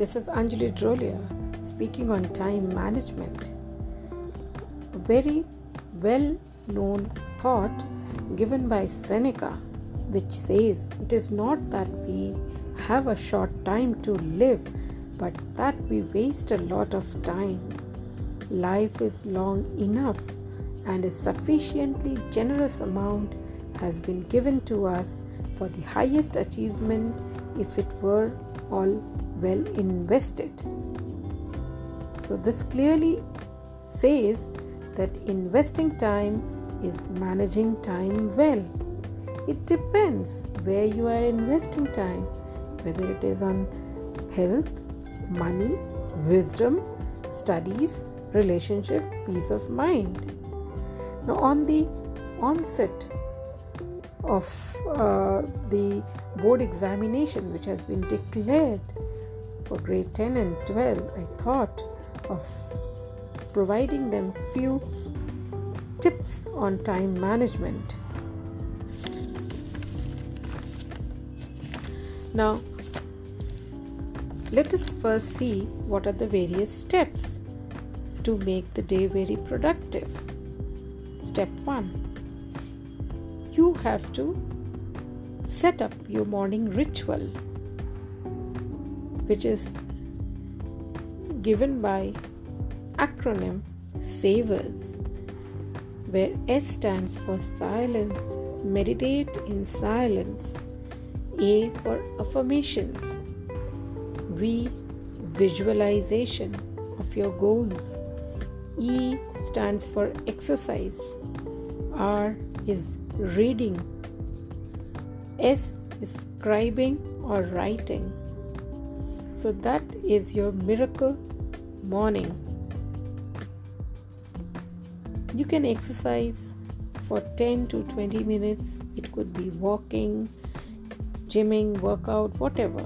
This is Anjali Drolia speaking on time management. A very well known thought given by Seneca, which says it is not that we have a short time to live, but that we waste a lot of time. Life is long enough, and a sufficiently generous amount has been given to us for the highest achievement if it were all well invested. So, this clearly says that investing time is managing time well. It depends where you are investing time, whether it is on health, money, wisdom, studies, relationship, peace of mind. Now, on the onset of uh, the board examination, which has been declared for grade 10 and 12, I thought of providing them few tips on time management. Now, let us first see what are the various steps to make the day very productive. Step 1 You have to set up your morning ritual, which is given by acronym SAVERS, where S stands for silence, meditate in silence, A for affirmations, V visualization of your goals, E stands for exercise, R is reading, S is scribing or writing. So that is your miracle morning. You can exercise for 10 to 20 minutes. It could be walking, gymming, workout, whatever.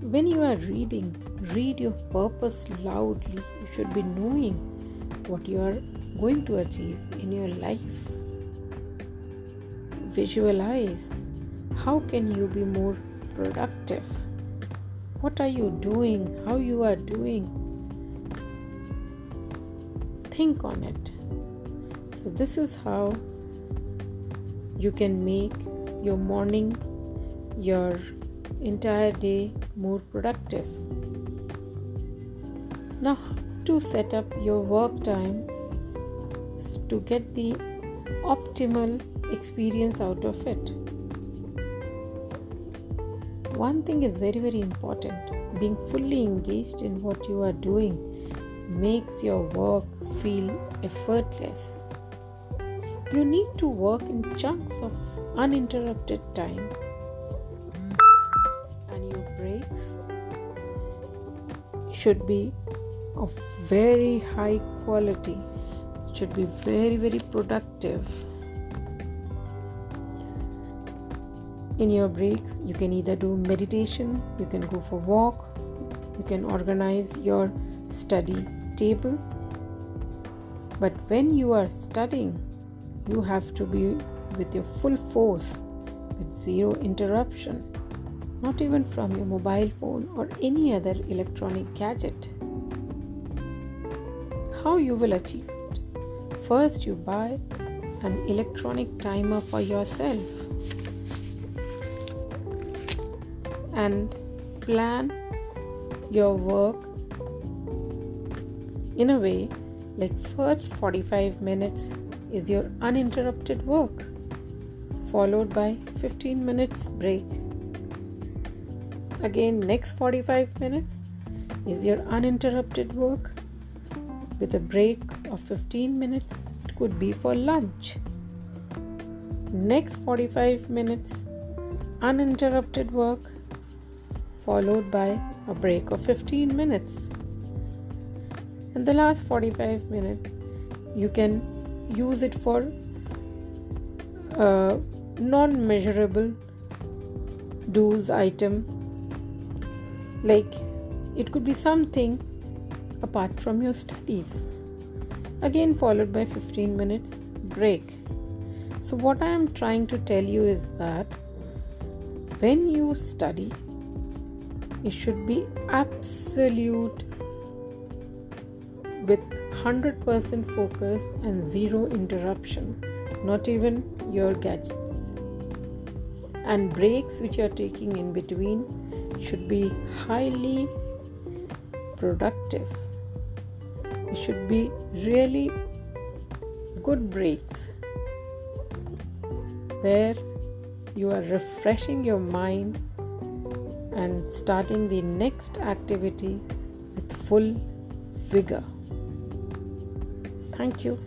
When you are reading, read your purpose loudly. You should be knowing what you are going to achieve in your life. Visualize how can you be more productive? What are you doing? How you are doing? Think on it. So this is how you can make your mornings your entire day more productive. Now to set up your work time to get the optimal experience out of it one thing is very, very important being fully engaged in what you are doing makes your work feel effortless. You need to work in chunks of uninterrupted time, and your breaks should be of very high quality, should be very, very productive. In your breaks you can either do meditation you can go for walk you can organize your study table. But when you are studying you have to be with your full force with zero interruption not even from your mobile phone or any other electronic gadget. How you will achieve it? First you buy an electronic timer for yourself and plan your work in a way like first 45 minutes is your uninterrupted work followed by 15 minutes break. Again next 45 minutes is your uninterrupted work with a break of 15 minutes. It could be for lunch. Next 45 minutes uninterrupted work followed by a break of 15 minutes. In the last 45 minutes, you can use it for uh, a non measurable do's item. Like it could be something apart from your studies. Again followed by 15 minutes break. So what i am trying to tell you is that when you study it should be absolute with 100% focus and zero interruption, not even your gadgets. And breaks which you are taking in between should be highly productive. It should be really good breaks where you are refreshing your mind and starting the next activity with full vigor. Thank you.